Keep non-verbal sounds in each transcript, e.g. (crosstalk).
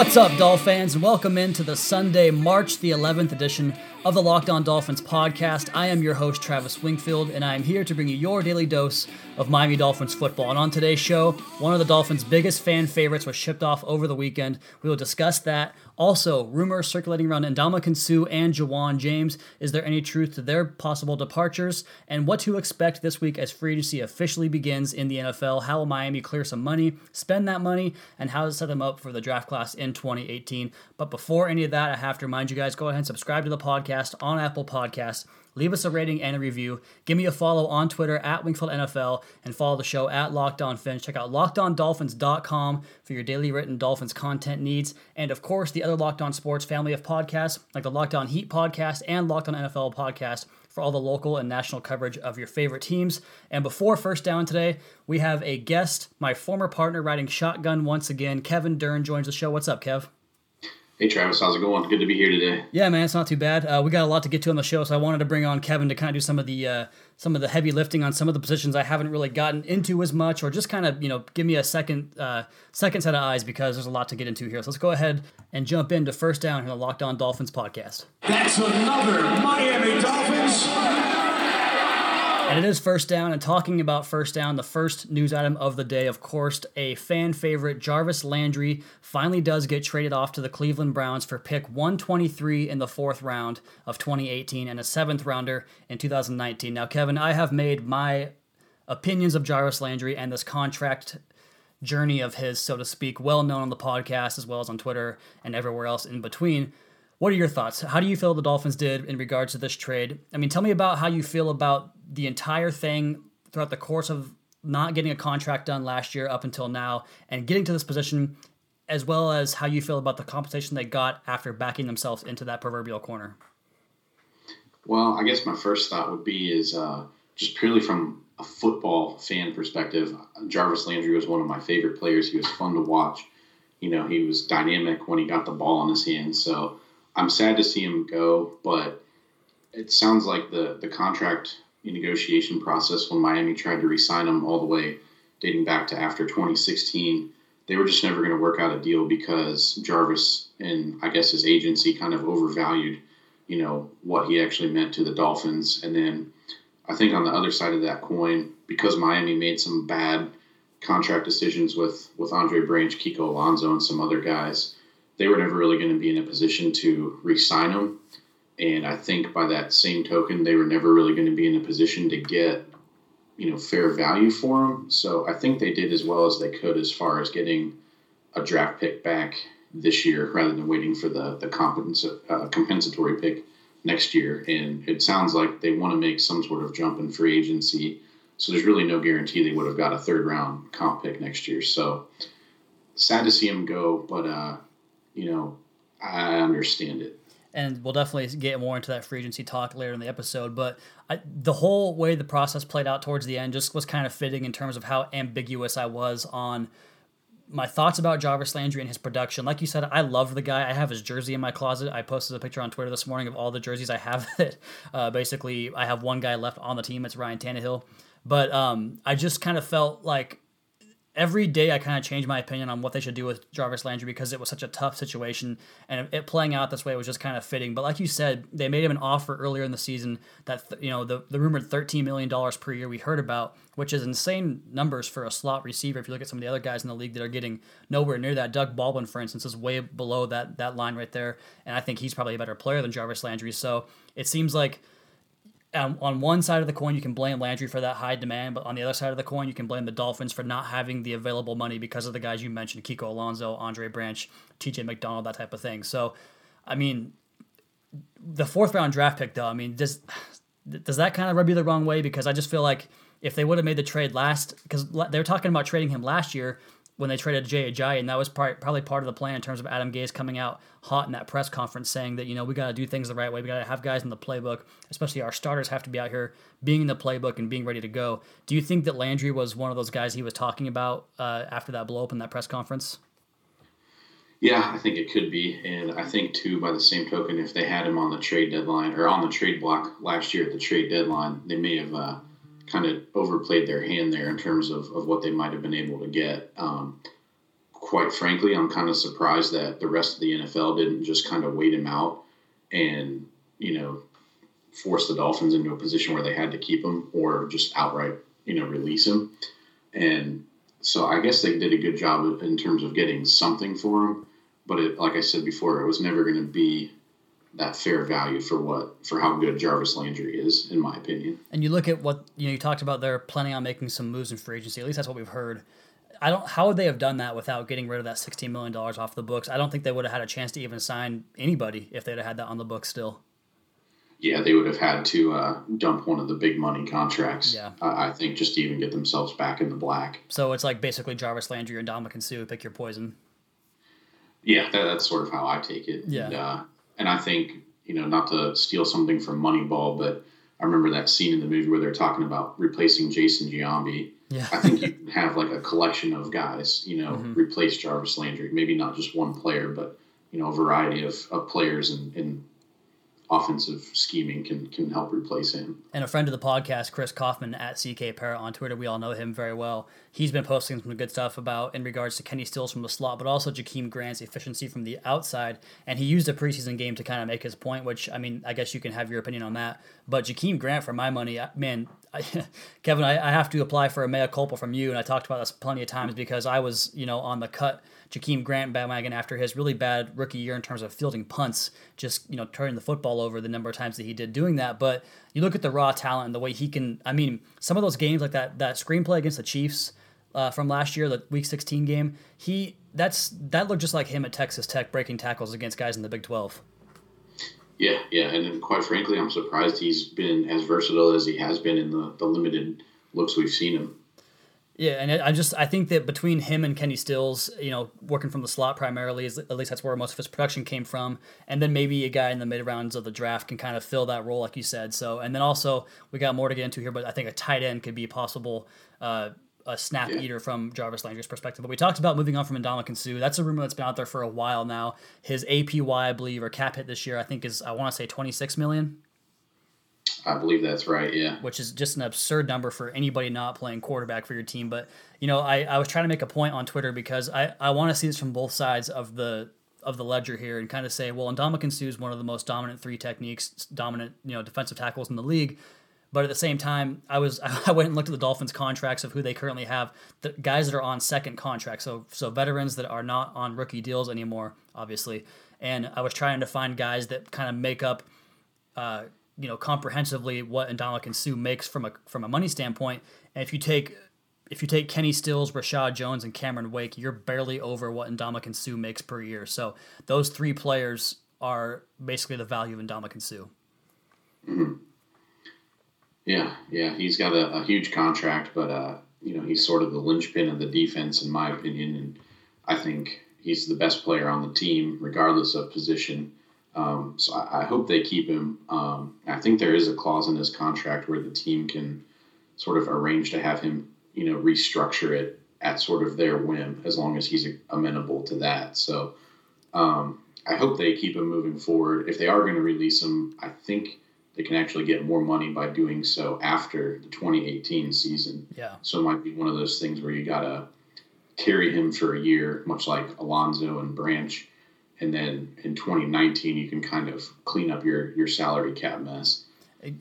What's up, Doll fans, welcome into the Sunday, March the 11th edition of the Locked On Dolphins podcast. I am your host, Travis Wingfield, and I am here to bring you your daily dose of Miami Dolphins football. And on today's show, one of the Dolphins' biggest fan favorites was shipped off over the weekend. We will discuss that. Also, rumors circulating around Ndamukong Suh and Ja'Wuan James. Is there any truth to their possible departures? And what to expect this week as free agency officially begins in the NFL? How will Miami clear some money, spend that money, and how to set them up for the draft class in 2018? But before any of that, I have to remind you guys go ahead and subscribe to the podcast on Apple Podcasts. Leave us a rating and a review. Give me a follow on Twitter at Wingfield NFL and follow the show at Locked On Fins. Check out lockedondolphins.com for your daily written Dolphins content needs. And of course, the other Locked On Sports family of podcasts, like the Locked On Heat podcast and Locked On NFL podcast, for all the local and national coverage of your favorite teams. And before first down today, we have a guest, my former partner riding shotgun once again. Kevin Dern joins the show. What's up, Kev? Hey Travis, how's it going? Good to be here today. Yeah, man, it's not too bad. Uh, we got a lot to get to on the show, so I wanted to bring on Kevin to kind of do some of the uh, some of the heavy lifting on some of the positions I haven't really gotten into as much, or just kind of you know give me a second uh, second set of eyes because there's a lot to get into here. So let's go ahead and jump into first down here on the Locked On Dolphins podcast. That's another Miami Dolphins. And it is first down. And talking about first down, the first news item of the day, of course, a fan favorite, Jarvis Landry, finally does get traded off to the Cleveland Browns for pick 123 in the fourth round of 2018 and a seventh rounder in 2019. Now, Kevin, I have made my opinions of Jarvis Landry and this contract journey of his, so to speak, well known on the podcast as well as on Twitter and everywhere else in between. What are your thoughts? How do you feel the Dolphins did in regards to this trade? I mean, tell me about how you feel about the entire thing throughout the course of not getting a contract done last year up until now and getting to this position, as well as how you feel about the compensation they got after backing themselves into that proverbial corner. Well, I guess my first thought would be is uh, just purely from a football fan perspective. Jarvis Landry was one of my favorite players. He was fun to watch. You know, he was dynamic when he got the ball in his hands. So I'm sad to see him go, but it sounds like the the contract negotiation process when Miami tried to re-sign him all the way dating back to after 2016, they were just never going to work out a deal because Jarvis and I guess his agency kind of overvalued, you know, what he actually meant to the Dolphins. And then I think on the other side of that coin, because Miami made some bad contract decisions with with Andre Branch, Kiko Alonso, and some other guys, they were never really going to be in a position to re-sign him. And I think by that same token, they were never really going to be in a position to get, you know, fair value for him. So I think they did as well as they could as far as getting a draft pick back this year rather than waiting for the the compens- uh, compensatory pick next year. And it sounds like they want to make some sort of jump in free agency. So there's really no guarantee they would have got a third round comp pick next year. So sad to see him go, but uh, you know, I understand it and we'll definitely get more into that free agency talk later in the episode. But I, the whole way the process played out towards the end just was kind of fitting in terms of how ambiguous I was on my thoughts about Jarvis Landry and his production. Like you said, I love the guy. I have his jersey in my closet. I posted a picture on Twitter this morning of all the jerseys I have. (laughs) Uh, basically, I have one guy left on the team. It's Ryan Tannehill. But um, I just kind of felt like every day I kind of changed my opinion on what they should do with Jarvis Landry because it was such a tough situation and it playing out this way was just kind of fitting. But like you said, they made him an offer earlier in the season that you know the the rumored thirteen million dollars per year we heard about, which is insane numbers for a slot receiver. If you look at some of the other guys in the league that are getting nowhere near that, Doug Baldwin, for instance, is way below that that line right there, and I think he's probably a better player than Jarvis Landry. So it seems like um, on one side of the coin, you can blame Landry for that high demand, but on the other side of the coin, you can blame the Dolphins for not having the available money because of the guys you mentioned Kiko Alonso, Andre Branch, TJ McDonald, that type of thing. So, I mean, the fourth round draft pick, though, I mean, does does that kind of rub you the wrong way? Because I just feel like if they would have made the trade last, because they were talking about trading him last year, when they traded Jay Ajayi, and that was probably part of the plan in terms of Adam Gase coming out hot in that press conference saying that you know we got to do things the right way. We got to have guys in the playbook, especially our starters have to be out here being in the playbook and being ready to go. Do you think that Landry was one of those guys he was talking about uh, after that blow up in that press conference? Yeah, I think it could be, and I think too. By the same token, if they had him on the trade deadline or on the trade block last year at the trade deadline, they may have uh, kind of overplayed their hand there in terms of, of what they might have been able to get. Um, quite frankly, I'm kind of surprised that the rest of the NFL didn't just kind of wait him out and you know force the Dolphins into a position where they had to keep him or just outright you know release him. And so I guess they did a good job in terms of getting something for him but it, like I said before, it was never going to be that fair value for what for how good Jarvis Landry is, in my opinion. And you look at what you know. You talked about they're planning on making some moves in free agency. At least that's what we've heard. I don't. How would they have done that without getting rid of that sixteen million dollars off the books? I don't think they would have had a chance to even sign anybody if they'd have had that on the books still. Yeah, they would have had to uh, dump one of the big money contracts. Yeah. I, I think just to even get themselves back in the black. So it's like basically Jarvis Landry or Ndamukong Suh. Pick your poison. Yeah, that, that's sort of how I take it. Yeah. And, uh, and I think, you know, not to steal something from Moneyball, but I remember that scene in the movie where they're talking about replacing Jason Giambi. Yeah. I think you have like a collection of guys, you know, Mhm. replace Jarvis Landry. Maybe not just one player, but, you know, a variety of, of players and, and offensive scheming can, can help replace him. And a friend of the podcast, Chris Kaufman at CK Parrot on Twitter, we all know him very well. He's been posting some good stuff about in regards to Kenny Stills from the slot, but also Jakeem Grant's efficiency from the outside. And he used a preseason game to kind of make his point, which I mean, I guess you can have your opinion on that. But Jakeem Grant, for my money, man, I, (laughs) Kevin, I, I have to apply for a mea culpa from you, and I talked about this plenty of times because I was, you know, on the cut Jakeem Grant bandwagon after his really bad rookie year in terms of fielding punts, just you know turning the football over the number of times that he did doing that. But you look at the raw talent and the way he can. I mean, some of those games like that that screenplay against the Chiefs uh, from last year, the Week 16 game, he that's that looked just like him at Texas Tech breaking tackles against guys in the Big 12. Yeah, yeah. And then quite frankly, I'm surprised he's been as versatile as he has been in the, the limited looks we've seen him. Yeah, and I just I think that between him and Kenny Stills, you know, working from the slot primarily, is at least that's where most of his production came from, and then maybe a guy in the mid rounds of the draft can kind of fill that role, like you said. So, and then also we got more to get into here, but I think a tight end could be possible. Uh, a snap Yeah. eater from Jarvis Landry's perspective. But we talked about moving on from Suh. That's a rumor that's been out there for a while now. His APY, I believe, or cap hit this year, I think is I want to say twenty six million I believe that's right. Yeah. which is just an absurd number for anybody not playing quarterback for your team. But you know, I, I was trying to make a point on Twitter because I, I want to see this from both sides of the of the ledger here and kind of say, well, Suh is one of the most dominant three techniques, dominant you know defensive tackles in the league. But at the same time, I was (laughs) I went and looked at the Dolphins' contracts of who they currently have, the guys that are on second contracts, so so veterans that are not on rookie deals anymore, obviously. And I was trying to find guys that kind of make up uh, you know comprehensively what Ndamukong Suh makes from a from a money standpoint. And if you take if you take Kenny Stills, Reshad Jones, and Cameron Wake, you're barely over what Ndamukong Suh makes per year. So those three players are basically the value of Ndamukong Suh. (clears throat) Yeah, yeah, he's got a, a huge contract, but uh, you know he's sort of the linchpin of the defense, in my opinion, and I think he's the best player on the team, regardless of position. Um, so I, I hope they keep him. Um, I think there is a clause in his contract where the team can sort of arrange to have him, you know, restructure it at sort of their whim, as long as he's amenable to that. So um, I hope they keep him moving forward. If they are going to release him, I think they can actually get more money by doing so after the 2018 season. Yeah. So it might be one of those things where you got to carry him for a year, much like Alonso and Branch. And then in 2019, you can kind of clean up your, your salary cap mess.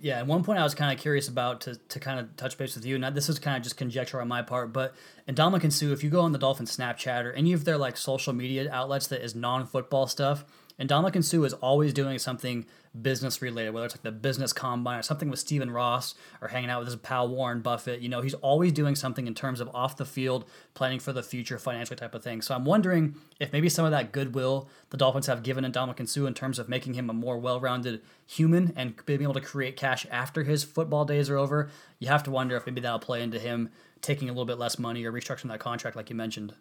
Yeah, at one point I was kind of curious about to, to kind of touch base with you. Now this is kind of just conjecture on my part, but in Ndamukong Suh, if you go on the Dolphin Snapchat or any of their like social media outlets that is non-football stuff, and Ndamukong Suh is always doing something business related, whether it's like the business combine or something with Stephen Ross or hanging out with his pal Warren Buffett. You know, he's always doing something in terms of off the field, planning for the future, financially type of thing. So I'm wondering if maybe some of that goodwill the Dolphins have given Ndamukong Suh in terms of making him a more well-rounded human and being able to create cash after his football days are over. You have to wonder if maybe that'll play into him taking a little bit less money or restructuring that contract, like you mentioned.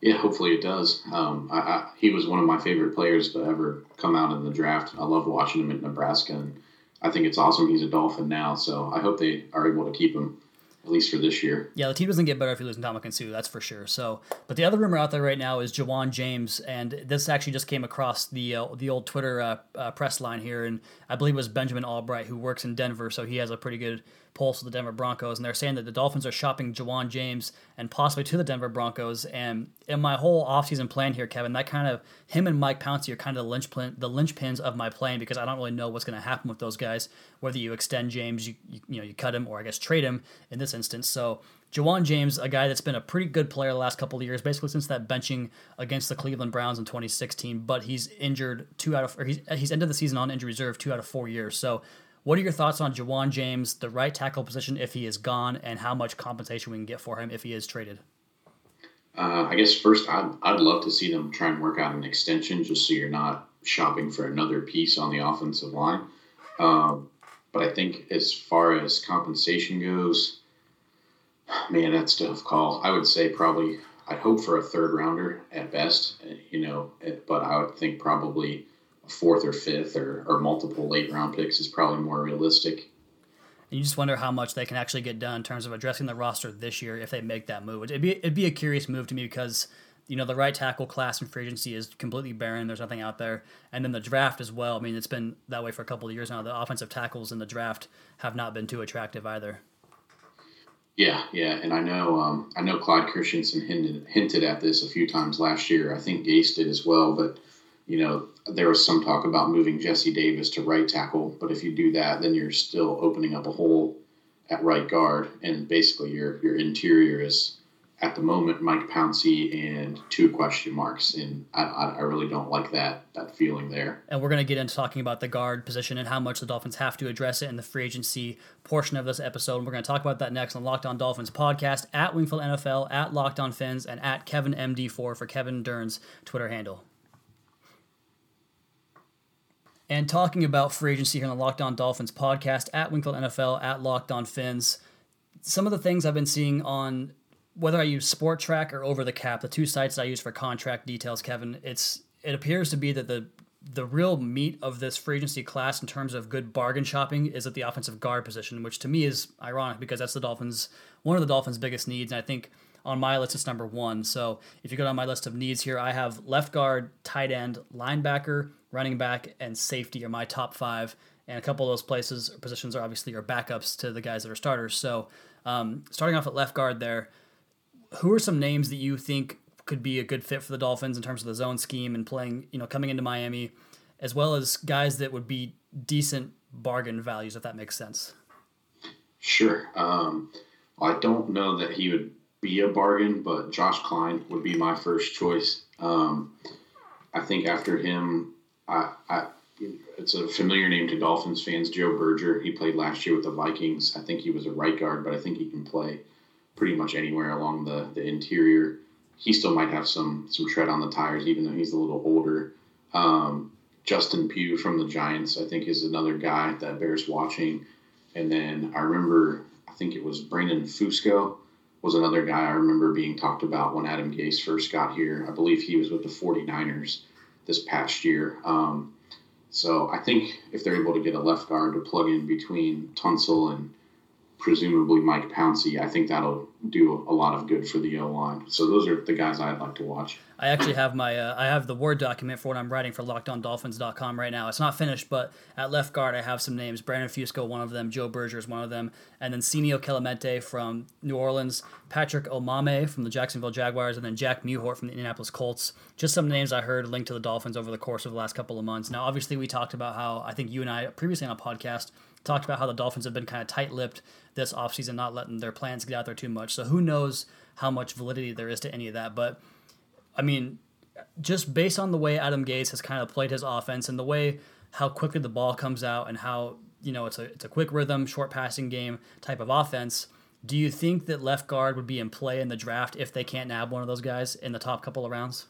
Yeah, hopefully it does. Um, I, I, he was one of my favorite players to ever come out in the draft. I love watching him at Nebraska, and I think it's awesome he's a Dolphin now. So I hope they are able to keep him at least for this year. Yeah, the team doesn't get better if you lose Ndamukong Suh, that's for sure. So, but the other rumor out there right now is Ja'Wuan James, and this actually just came across the uh, the old Twitter uh, uh, press line here, and I believe it was Benjamin Albright who works in Denver, so he has a pretty good pulse of the Denver Broncos, and they're saying that the Dolphins are shopping Ja'Wuan James and possibly to the Denver Broncos. And in my whole offseason plan here, Kevin, that kind of him and Mike Pouncey are kind of the linchpin, the linchpins of my plan because I don't really know what's going to happen with those guys. Whether you extend James, you, you you know you cut him, or I guess trade him in this instance. So Ja'Wuan James, a guy that's been a pretty good player the last couple of years, basically since that benching against the Cleveland Browns in 2016. But he's injured two out of, or he's he's ended the season on injury reserve two out of four years. So what are your thoughts on Ja'Wuan James, the right tackle position if he is gone, and how much compensation we can get for him if he is traded? Uh, I guess first, I'd, I'd love to see them try and work out an extension just so you're not shopping for another piece on the offensive line. Um, but I think as far as compensation goes, man, that's tough call. I would say probably, I'd hope for a third rounder at best, you know, but I would think probably fourth or fifth or, or multiple late round picks is probably more realistic. And you just wonder how much they can actually get done in terms of addressing the roster this year if they make that move. It'd be it'd be a curious move to me because you know the right tackle class in free agency is completely barren. There's nothing out there, and then the draft as well. I mean, it's been that way for a couple of years now. The offensive tackles in the draft have not been too attractive either. Yeah, yeah, and I know um, I know Clyde Christensen hinted hinted at this a few times last year. I think Gase did as well, but you know, there was some talk about moving Jesse Davis to right tackle, but if you do that, then you're still opening up a hole at right guard, and basically your your interior is at the moment Mike Pouncey and two question marks, and I, I really don't like that that feeling there. And we're going to get into talking about the guard position and how much the Dolphins have to address it in the free agency portion of this episode. We're going to talk about that next on Locked On Dolphins podcast at Wingfield NFL, at Locked On Fins, and at Kevin MD4 for Kevin Dern's Twitter handle. And talking about free agency here on the Locked On Dolphins podcast at Wingfield NFL at Locked On Fins, some of the things I've been seeing on whether I use Spotrac or Over the Cap, the two sites I use for contract details, Kevin, it's it appears to be that the the real meat of this free agency class in terms of good bargain shopping is at the offensive guard position, which to me is ironic because that's the Dolphins one of the Dolphins' biggest needs, and I think on my list it's number one. So if you go down my list of needs here, I have left guard, tight end, linebacker, running back, and safety are my top five. And a couple of those places positions are obviously your backups to the guys that are starters. So um, starting off at left guard there, who are some names that you think could be a good fit for the Dolphins in terms of the zone scheme and playing, you know, coming into Miami, as well as guys that would be decent bargain values, if that makes sense? Sure. Um, I don't know that he would be a bargain, but Josh Kline would be my first choice. Um, I think after him, I, I, it's a familiar name to Dolphins fans. Joe Berger. He played last year with the Vikings. I think he was a right guard, but I think he can play pretty much anywhere along the, the interior. He still might have some some tread on the tires, even though he's a little older. Um, Justin Pugh from the Giants, I think, is another guy that bears watching. And then I remember, I think it was Brandon Fusco was another guy I remember being talked about when Adam Gase first got here. I believe he was with the 49ers this past year. Um, so I think if they're able to get a left guard to plug in between Tunsil and presumably Mike Pouncey, I think that'll do a lot of good for the O line. So those are the guys I'd like to watch. I actually have my uh, I have the word document for what I'm writing for LockedOnDolphins.com right now. It's not finished, but at left guard I have some names: Brandon Fusco, one of them; Joe Berger is one of them, and then Senio Kelemete from New Orleans, Patrick Omameh from the Jacksonville Jaguars, and then Jack Mewhort from the Indianapolis Colts. Just some names I heard linked to the Dolphins over the course of the last couple of months. Now, obviously, we talked about how I think you and I previously on a podcast talked about how the Dolphins have been kind of tight-lipped this offseason, not letting their plans get out there too much. So who knows how much validity there is to any of that, but. I mean, just based on the way Adam Gase has kind of played his offense and the way how quickly the ball comes out and how you know it's a it's a quick rhythm, short passing game type of offense. Do you think that left guard would be in play in the draft if they can't nab one of those guys in the top couple of rounds?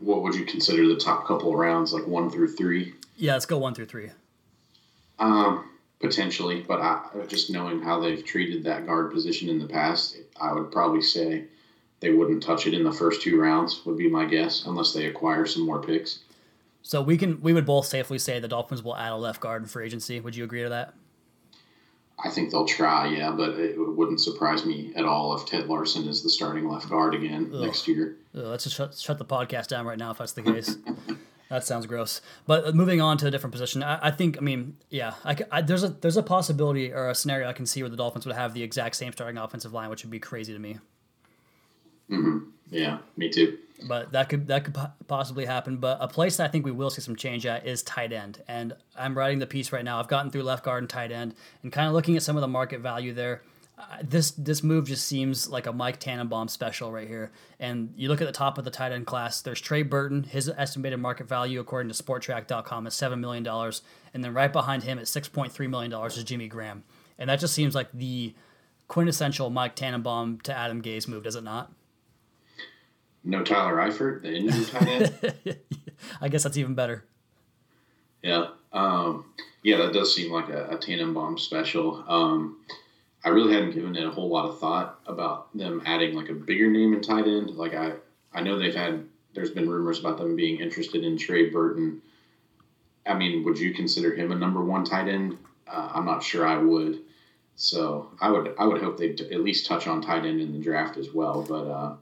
What would you consider the top couple of rounds, like one through three? Yeah, let's go one through three. Um, potentially, but I, just knowing how they've treated that guard position in the past, I would probably say they wouldn't touch it in the first two rounds. Would be my guess, unless they acquire some more picks. So we can we would both safely say the Dolphins will add a left guard in free agency. Would you agree to that? I think they'll try, yeah, but it wouldn't surprise me at all if Ted Larson is the starting left guard again Ugh. next year. Ugh, let's just shut, shut the podcast down right now if that's the case. (laughs) that sounds gross. But uh, moving on to a different position, I, I think. I mean, yeah, I, I- there's a there's a possibility or a scenario I can see where the Dolphins would have the exact same starting offensive line, which would be crazy to me. Yeah, me too. But that could that could possibly happen. But a place that I think we will see some change at is tight end. And I'm writing the piece right now. I've gotten through left guard and tight end, and kind of looking at some of the market value there. This this move just seems like a Mike Tannenbaum special right here. And you look at the top of the tight end class. There's Trey Burton. His estimated market value, according to Spotrac.com, is seven million dollars. And then right behind him at six point three million dollars is Jimmy Graham. And that just seems like the quintessential Mike Tannenbaum to Adam Gase move, does it not? No Tyler Eifert, the Indian tight end. (laughs) I guess that's even better. Yeah, um, yeah, that does seem like a, a Tannenbaum special. Um, I really hadn't given it a whole lot of thought about them adding like a bigger name in tight end. Like I, I know they've had. There's been rumors about them being interested in Trey Burton. I mean, would you consider him a number one tight end? Uh, I'm not sure I would. So I would I would hope they would at least touch on tight end in the draft as well. But uh,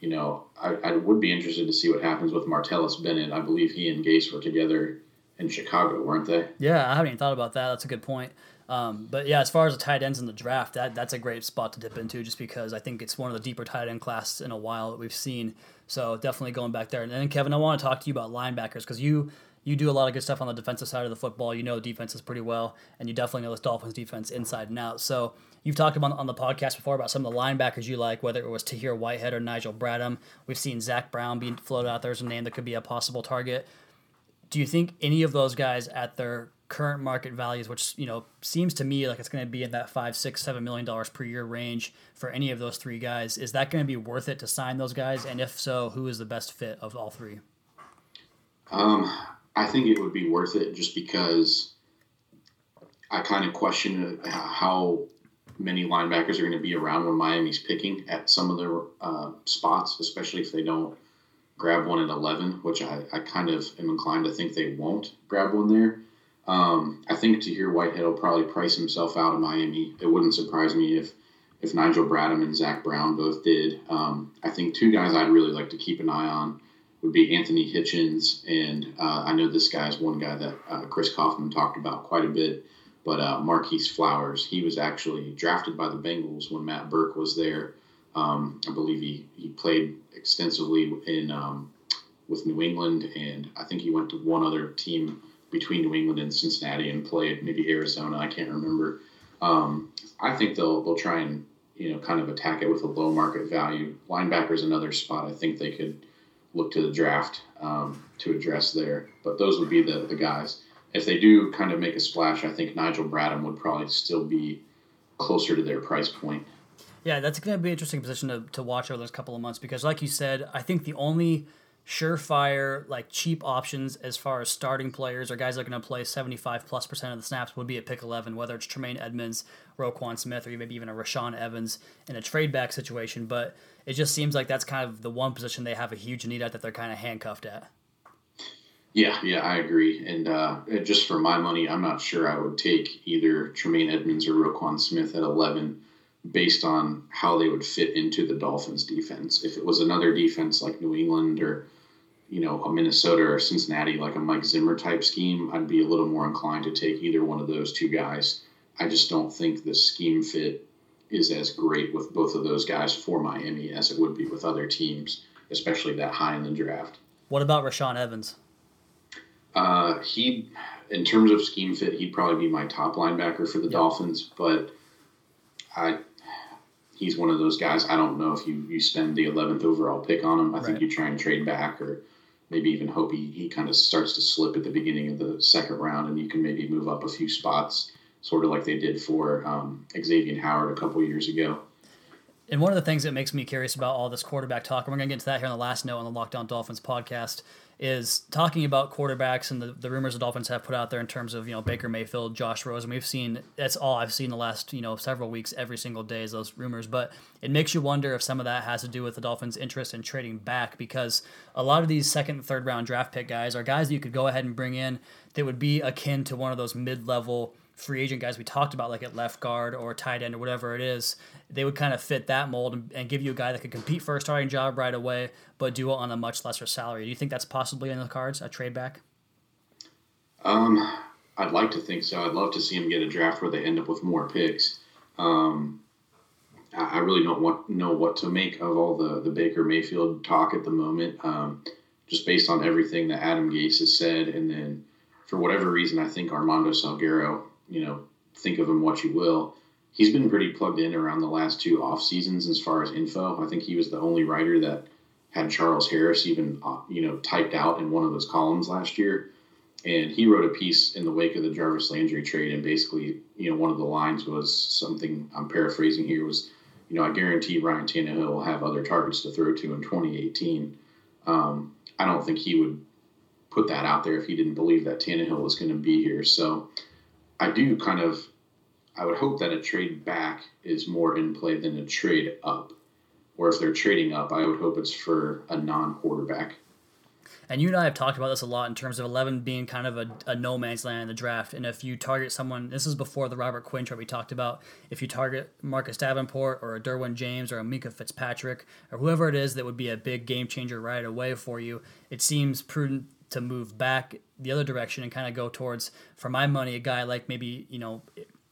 you know, I, I would be interested to see what happens with Martellus Bennett. I believe he and Gase were together in Chicago, weren't they? Yeah, I haven't even thought about that. That's a good point. Um, but yeah, as far as the tight ends in the draft, that that's a great spot to dip into, just because I think it's one of the deeper tight end classes in a while that we've seen. So definitely going back there. And then Kevin, I want to talk to you about linebackers because you you do a lot of good stuff on the defensive side of the football. You know defenses pretty well, and you definitely know this Dolphins defense inside and out. So you've talked about on the podcast before about some of the linebackers you like, whether it was Tahir Whitehead or Nigel Bradham. We've seen Zach Brown being floated out there as a name that could be a possible target. Do you think any of those guys at their current market values, which you know seems to me like it's going to be in that five, six, seven million dollars per year range for any of those three guys, is that going to be worth it to sign those guys? And if so, who is the best fit of all three? Um, I think it would be worth it just because I kind of question uh, how many linebackers are going to be around when Miami's picking at some of their uh, spots, especially if they don't grab one at 11, which I, I kind of am inclined to think they won't grab one there. Um, I think Tahir Whitehead will probably price himself out of Miami. It wouldn't surprise me if if Nigel Bradham and Zach Brown both did. Um, I think two guys I'd really like to keep an eye on would be Anthony Hitchens, and uh, I know this guy is one guy that uh, Chris Kaufman talked about quite a bit. But uh, Marquis Flowers, he was actually drafted by the Bengals when Matt Burke was there. Um, I believe he, he played extensively in um, with New England, and I think he went to one other team between New England and Cincinnati and played maybe Arizona. I can't remember. Um, I think they'll they'll try and you know kind of attack it with a low market value. Linebacker is another spot I think they could look to the draft um, to address there. But those would be the the guys. If they do kind of make a splash, I think Nigel Bradham would probably still be closer to their price point. Yeah, that's going to be an interesting position to, to watch over those couple of months because, like you said, I think the only surefire, like cheap options as far as starting players or guys that are going to play 75 plus percent of the snaps would be at pick 11, whether it's Tremaine Edmunds, Roquan Smith, or maybe even a Rashaan Evans in a trade back situation. But it just seems like that's kind of the one position they have a huge need at that they're kind of handcuffed at. Yeah, yeah, I agree. And uh, just for my money, I'm not sure I would take either Tremaine Edmunds or Roquan Smith at 11 based on how they would fit into the Dolphins defense. If it was another defense like New England or, you know, a Minnesota or Cincinnati, like a Mike Zimmer type scheme, I'd be a little more inclined to take either one of those two guys. I just don't think the scheme fit is as great with both of those guys for Miami as it would be with other teams, especially that high in the draft. What about Rashaan Evans? Uh, he, in terms of scheme fit, he'd probably be my top linebacker for the yep. Dolphins. But I, he's one of those guys. I don't know if you you spend the eleventh overall pick on him. I right. think you try and trade back, or maybe even hope he he kind of starts to slip at the beginning of the second round, and you can maybe move up a few spots, sort of like they did for um, Xavien Howard a couple years ago. And one of the things that makes me curious about all this quarterback talk, and we're going to get into that here on the last note on the Locked On Dolphins podcast, is talking about quarterbacks and the, the rumors the Dolphins have put out there in terms of, you know, Baker Mayfield, Josh Rosen. We've seen, that's all I've seen the last, you know, several weeks, every single day is those rumors. But it makes you wonder if some of that has to do with the Dolphins' interest in trading back because a lot of these second third round draft pick guys are guys that you could go ahead and bring in that would be akin to one of those mid level free agent guys we talked about, like at left guard or tight end or whatever it is, they would kind of fit that mold and, and, give you a guy that could compete for a starting job right away, but do it on a much lesser salary. Do you think that's possibly in the cards, a trade back? Um, I'd like to think so. I'd love to see him get a draft where they end up with more picks. Um, I really don't want know what to make of all the the Baker Mayfield talk at the moment. Um, just based on everything that Adam Gase has said, and then for whatever reason, I think Armando Salguero you know, think of him what you will. He's been pretty plugged in around the last two off seasons as far as info. I think he was the only writer that had Charles Harris even uh, you know typed out in one of those columns last year. And he wrote a piece in the wake of the Jarvis Landry trade, and basically, you know, one of the lines was something I'm paraphrasing here was, you know, I guarantee Ryan Tannehill will have other targets to throw to in 2018. Um, I don't think he would put that out there if he didn't believe that Tannehill was going to be here. So I do kind of, I would hope that a trade back is more in play than a trade up. Or if they're trading up, I would hope it's for a non quarterback. And you and I have talked about this a lot in terms of 11 being kind of a, a no man's land in the draft. And if you target someone, this is before the Robert Quinn trade we talked about, if you target Marcus Davenport or a Derwin James or a Minkah Fitzpatrick or whoever it is that would be a big game changer right away for you, it seems prudent to move back the other direction and kind of go towards, for my money, a guy like maybe, you know,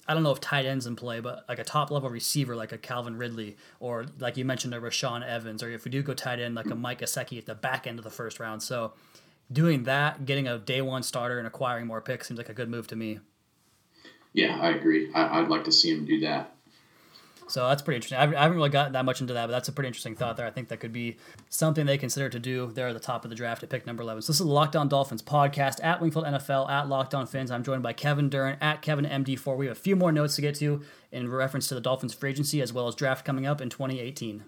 I don't know if tight ends in play, but like a top level receiver like a Calvin Ridley, or like you mentioned, a Rashaan Evans, or if we do go tight end, like a Mike Gesicki at the back end of the first round. So doing that, getting a day one starter and acquiring more picks seems like a good move to me. Yeah, I agree. I, would like to see him do that. So that's pretty interesting. I haven't really gotten that much into that, but that's a pretty interesting thought there. I think that could be something they consider to do there at the top of the draft at pick number 11. So this is the Locked On Dolphins podcast at Wingfield NFL, at Locked On Fins. I'm joined by Kevin Dern at Kevin MD4. We have a few more notes to get to in reference to the Dolphins free agency as well as draft coming up in 2018.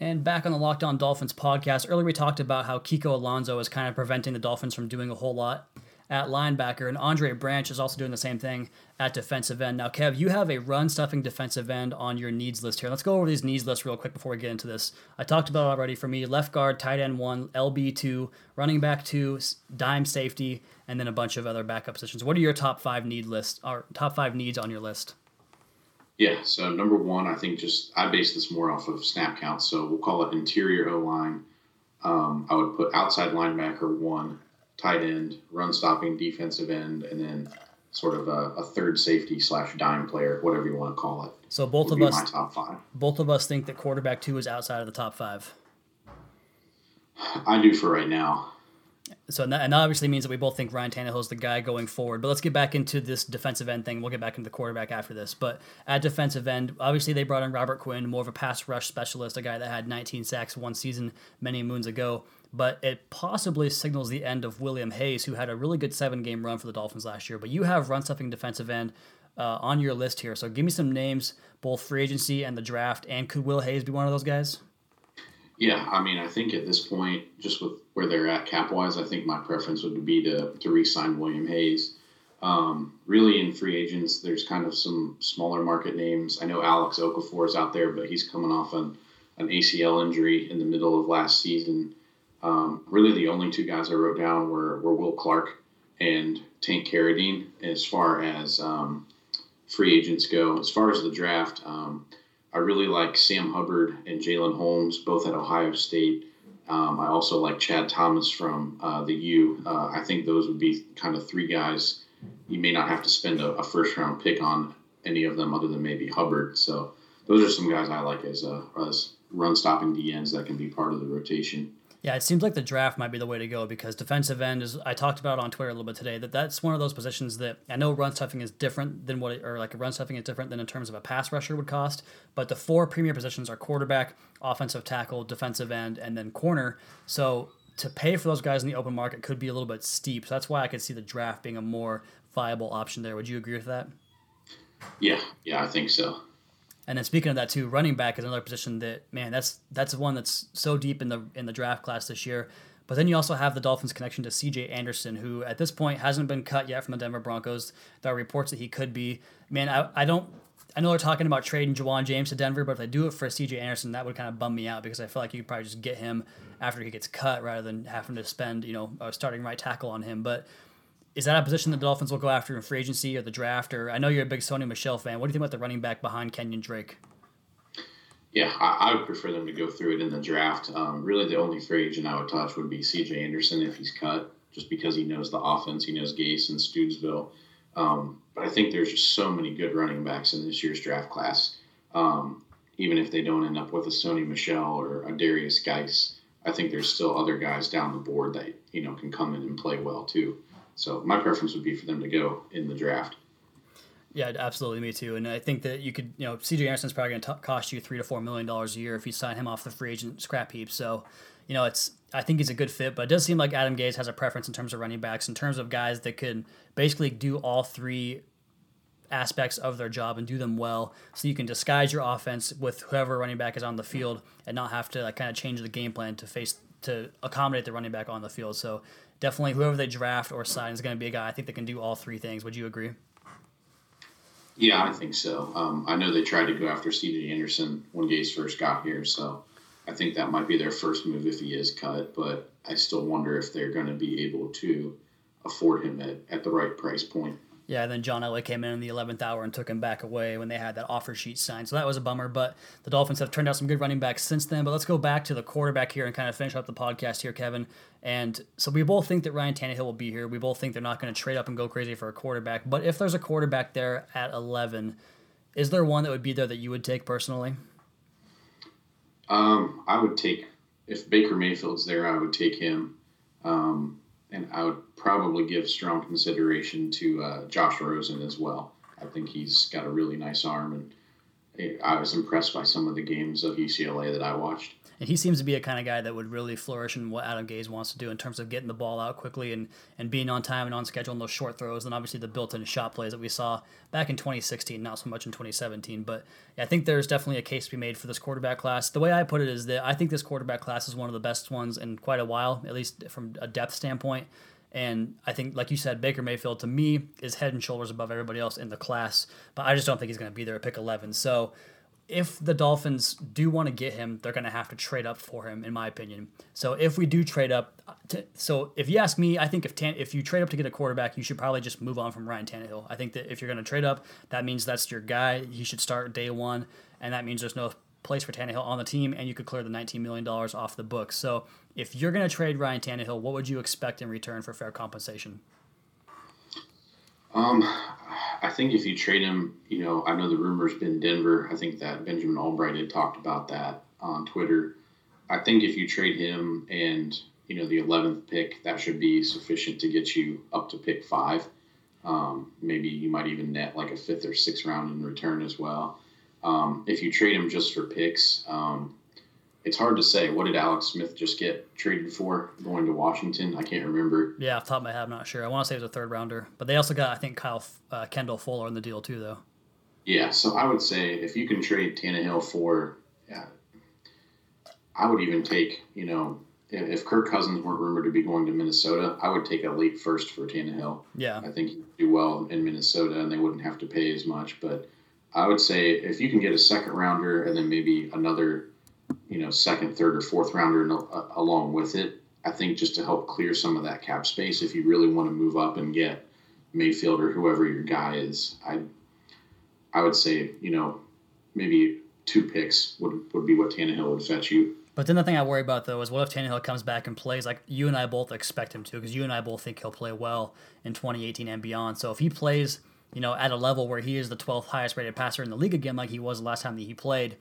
And back on the Locked On Dolphins podcast, earlier we talked about how Kiko Alonso is kind of preventing the Dolphins from doing a whole lot at linebacker, and Andre Branch is also doing the same thing at defensive end. Now, Kev, you have a run stuffing defensive end on your needs list here. Let's go over these needs lists real quick before we get into this. I talked about already for me left guard, tight end one, LB two, running back two, dime safety, and then a bunch of other backup positions. What are your top five need list or top five needs on your list? Yeah, so number one, I think just I base this more off of snap count. So we'll call it interior O line. Um, I would put outside linebacker one, tight end, run stopping defensive end, and then sort of a, a third safety slash dime player, whatever you want to call it. So both of us. Both of us think that quarterback two is outside of the top five. I do for right now. So and that obviously means that we both think Ryan Tannehill is the guy going forward. But let's get back into this defensive end thing. We'll get back into the quarterback after this. But at defensive end, obviously they brought in Robert Quinn, more of a pass rush specialist, a guy that had 19 sacks one season many moons ago but it possibly signals the end of William Hayes, who had a really good seven game run for the Dolphins last year. But you have run stuffing defensive end uh, on your list here. So give me some names, both free agency and the draft. And could Will Hayes be one of those guys? Yeah, I mean, I think at this point, just with where they're at cap wise, I think my preference would be to, to re sign William Hayes. Um, really, in free agents, there's kind of some smaller market names. I know Alex Okafor is out there, but he's coming off an, an ACL injury in the middle of last season. Um, really, the only two guys I wrote down were, were Will Clark and Tank Carradine as far as um, free agents go. As far as the draft, um, I really like Sam Hubbard and Jalyn Holmes, both at Ohio State. Um, I also like Chad Thomas from uh, the U. Uh, I think those would be kind of three guys you may not have to spend a, a, first round pick on any of them other than maybe Hubbard. So those are some guys I like as, uh, as run stopping DNs that can be part of the rotation. Yeah, it seems like the draft might be the way to go because defensive end is. I talked about on Twitter a little bit today that that's one of those positions that I know run stuffing is different than what, it, or like run stuffing is different than in terms of a pass rusher would cost. But the four premier positions are quarterback, offensive tackle, defensive end, and then corner. So to pay for those guys in the open market could be a little bit steep. So that's why I could see the draft being a more viable option there. Would you agree with that? Yeah, yeah, I think so. And then speaking of that too, running back is another position that man, that's that's one that's so deep in the in the draft class this year. But then you also have the Dolphins' connection to C.J. Anderson, who at this point hasn't been cut yet from the Denver Broncos. There are reports that he could be. Man, I, I don't. I know they're talking about trading Ja'Wuan James to Denver, but if they do it for C.J. Anderson, that would kind of bum me out because I feel like you could probably just get him after he gets cut rather than having to spend you know a starting right tackle on him. But is that a position the Dolphins will go after in free agency or the draft? Or I know you're a big Sony Michel fan. What do you think about the running back behind Kenyan Drake? Yeah, I, I would prefer them to go through it in the draft. Um, really, the only free agent I would touch would be C.J. Anderson if he's cut, just because he knows the offense. He knows Gase and Studesville. Um, but I think there's just so many good running backs in this year's draft class. Um, even if they don't end up with a Sony Michel or a Derrius Guice, I think there's still other guys down the board that you know can come in and play well too. So my preference would be for them to go in the draft. Yeah, absolutely, me too. And I think that you could, you know, CJ Anderson's probably going to cost you three to four million dollars a year if you sign him off the free agent scrap heap. So, you know, it's I think he's a good fit, but it does seem like Adam Gase has a preference in terms of running backs, in terms of guys that could basically do all three aspects of their job and do them well, so you can disguise your offense with whoever running back is on the field and not have to like kind of change the game plan to face to accommodate the running back on the field. So definitely whoever they draft or sign is going to be a guy I think that can do all three things. Would you agree? Yeah, I think so. Um, I know they tried to go after C.J. Anderson when Gase first got here, so I think that might be their first move if he is cut. But I still wonder if they're going to be able to afford him at, at the right price point. Yeah, then John Elway came in in the 11th hour and took him back away when they had that offer sheet signed. So that was a bummer. But the Dolphins have turned out some good running backs since then. But let's go back to the quarterback here and kind of finish up the podcast here, Kevin. And so we both think that Ryan Tannehill will be here. We both think they're not going to trade up and go crazy for a quarterback. But if there's a quarterback there at 11, is there one that would be there that you would take personally? Um, I would take, if Baker Mayfield's there, I would take him. Um, and I would probably give strong consideration to uh, Josh Rosen as well. I think he's got a really nice arm, and I was impressed by some of the games of UCLA that I watched. And he seems to be a kind of guy that would really flourish in what Adam Gase wants to do in terms of getting the ball out quickly and, and being on time and on schedule in those short throws. And obviously the built-in shot plays that we saw back in 2016, not so much in 2017. But I think there's definitely a case to be made for this quarterback class. The way I put it is that I think this quarterback class is one of the best ones in quite a while, at least from a depth standpoint. And I think, like you said, Baker Mayfield to me is head and shoulders above everybody else in the class. But I just don't think he's going to be there at pick 11. So if the Dolphins do want to get him, they're going to have to trade up for him, in my opinion. So if we do trade up, to, so if you ask me, I think if Tan, if you trade up to get a quarterback, you should probably just move on from Ryan Tannehill. I think that if you're going to trade up, that means that's your guy. He should start day one, and that means there's no place for Tannehill on the team, and you could clear the $19 million off the books. So if you're going to trade Ryan Tannehill, what would you expect in return for fair compensation? Um, I think if you trade him, you know, I know the rumor's been Denver. I think that Benjamin Albright had talked about that on Twitter. I think if you trade him and you know the 11th pick, that should be sufficient to get you up to pick five. Um, maybe you might even net like a fifth or sixth round in return as well. Um, if you trade him just for picks, um, it's hard to say. What did Alex Smith just get traded for going to Washington? I can't remember. Yeah, off the top of my head, I'm not sure. I want to say it was a third rounder, but they also got I think Kyle uh, Kendall Fuller in the deal too, though. Yeah, so I would say if you can trade Tannehill for, yeah, I would even take you know if Kirk Cousins weren't rumored to be going to Minnesota, I would take a late first for Tannehill. Yeah, I think he'd do well in Minnesota, and they wouldn't have to pay as much. But I would say if you can get a second rounder and then maybe another you know, second, third, or fourth rounder uh, along with it. I think just to help clear some of that cap space, if you really want to move up and get Mayfield or whoever your guy is, I, I would say you know, maybe two picks would would be what Tannehill would fetch you. But then the thing I worry about though is what if Tannehill comes back and plays like you and I both expect him to, because you and I both think he'll play well in 2018 and beyond. So if he plays, you know, at a level where he is the 12th highest rated passer in the league again, like he was the last time that he played,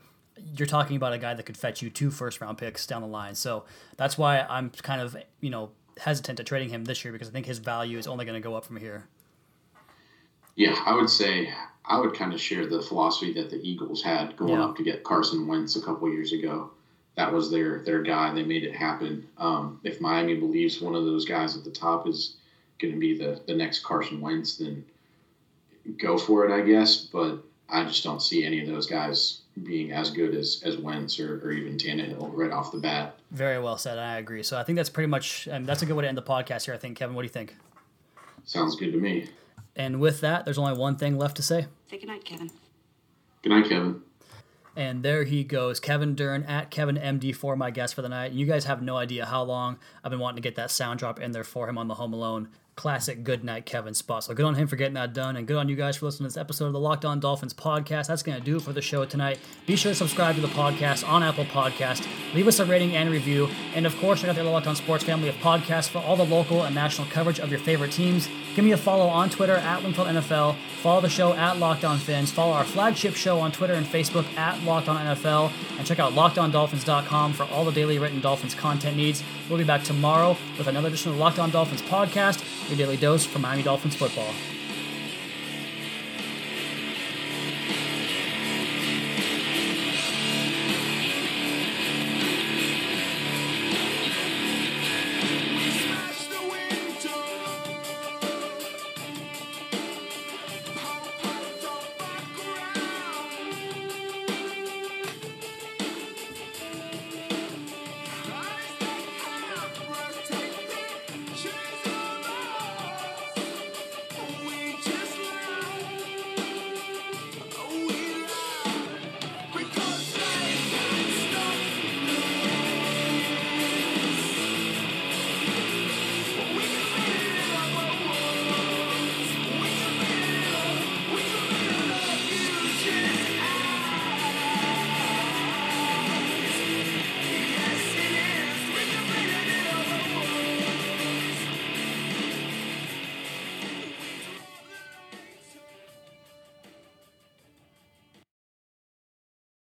you're talking about a guy that could fetch you two first round picks down the line. So that's why I'm kind of, you know, hesitant to trading him this year because I think his value is only going to go up from here. Yeah, I would say I would kind of share the philosophy that the Eagles had going yeah. up to get Carson Wentz a couple years ago. That was their their guy. They made it happen. Um, if Miami believes one of those guys at the top is going to be the the next Carson Wentz, then go for it, I guess. But I just don't see any of those guys being as good as as Wentz or, or even Tannehill right off the bat. Very well said. I agree. So I think that's pretty much um, that's a good way to end the podcast here. I think Kevin, what do you think? Sounds good to me. And with that, there's only one thing left to say. Say goodnight, Kevin. Good night, Kevin. And there he goes, Kevin Dern at Kevin MD for my guest for the night. You guys have no idea how long I've been wanting to get that sound drop in there for him on the Home Alone classic good night Kevin spot. So good on him for getting that done, and good on you guys for listening to this episode of the Locked On Dolphins podcast. That's going to do it for the show tonight. Be sure to subscribe to the podcast on Apple Podcast. Leave us a rating and review, and of course, check out the Locked On Sports family of podcasts for all the local and national coverage of your favorite teams. Give me a follow on Twitter at Wingfield NFL. Follow the show at Locked On Fins. Follow our flagship show on Twitter and Facebook at Locked On NFL, and check out LockedOnDolphins.com for all the daily written Dolphins content needs. We'll be back tomorrow with another edition of Locked On Dolphins podcast your daily dose for Miami Dolphins football.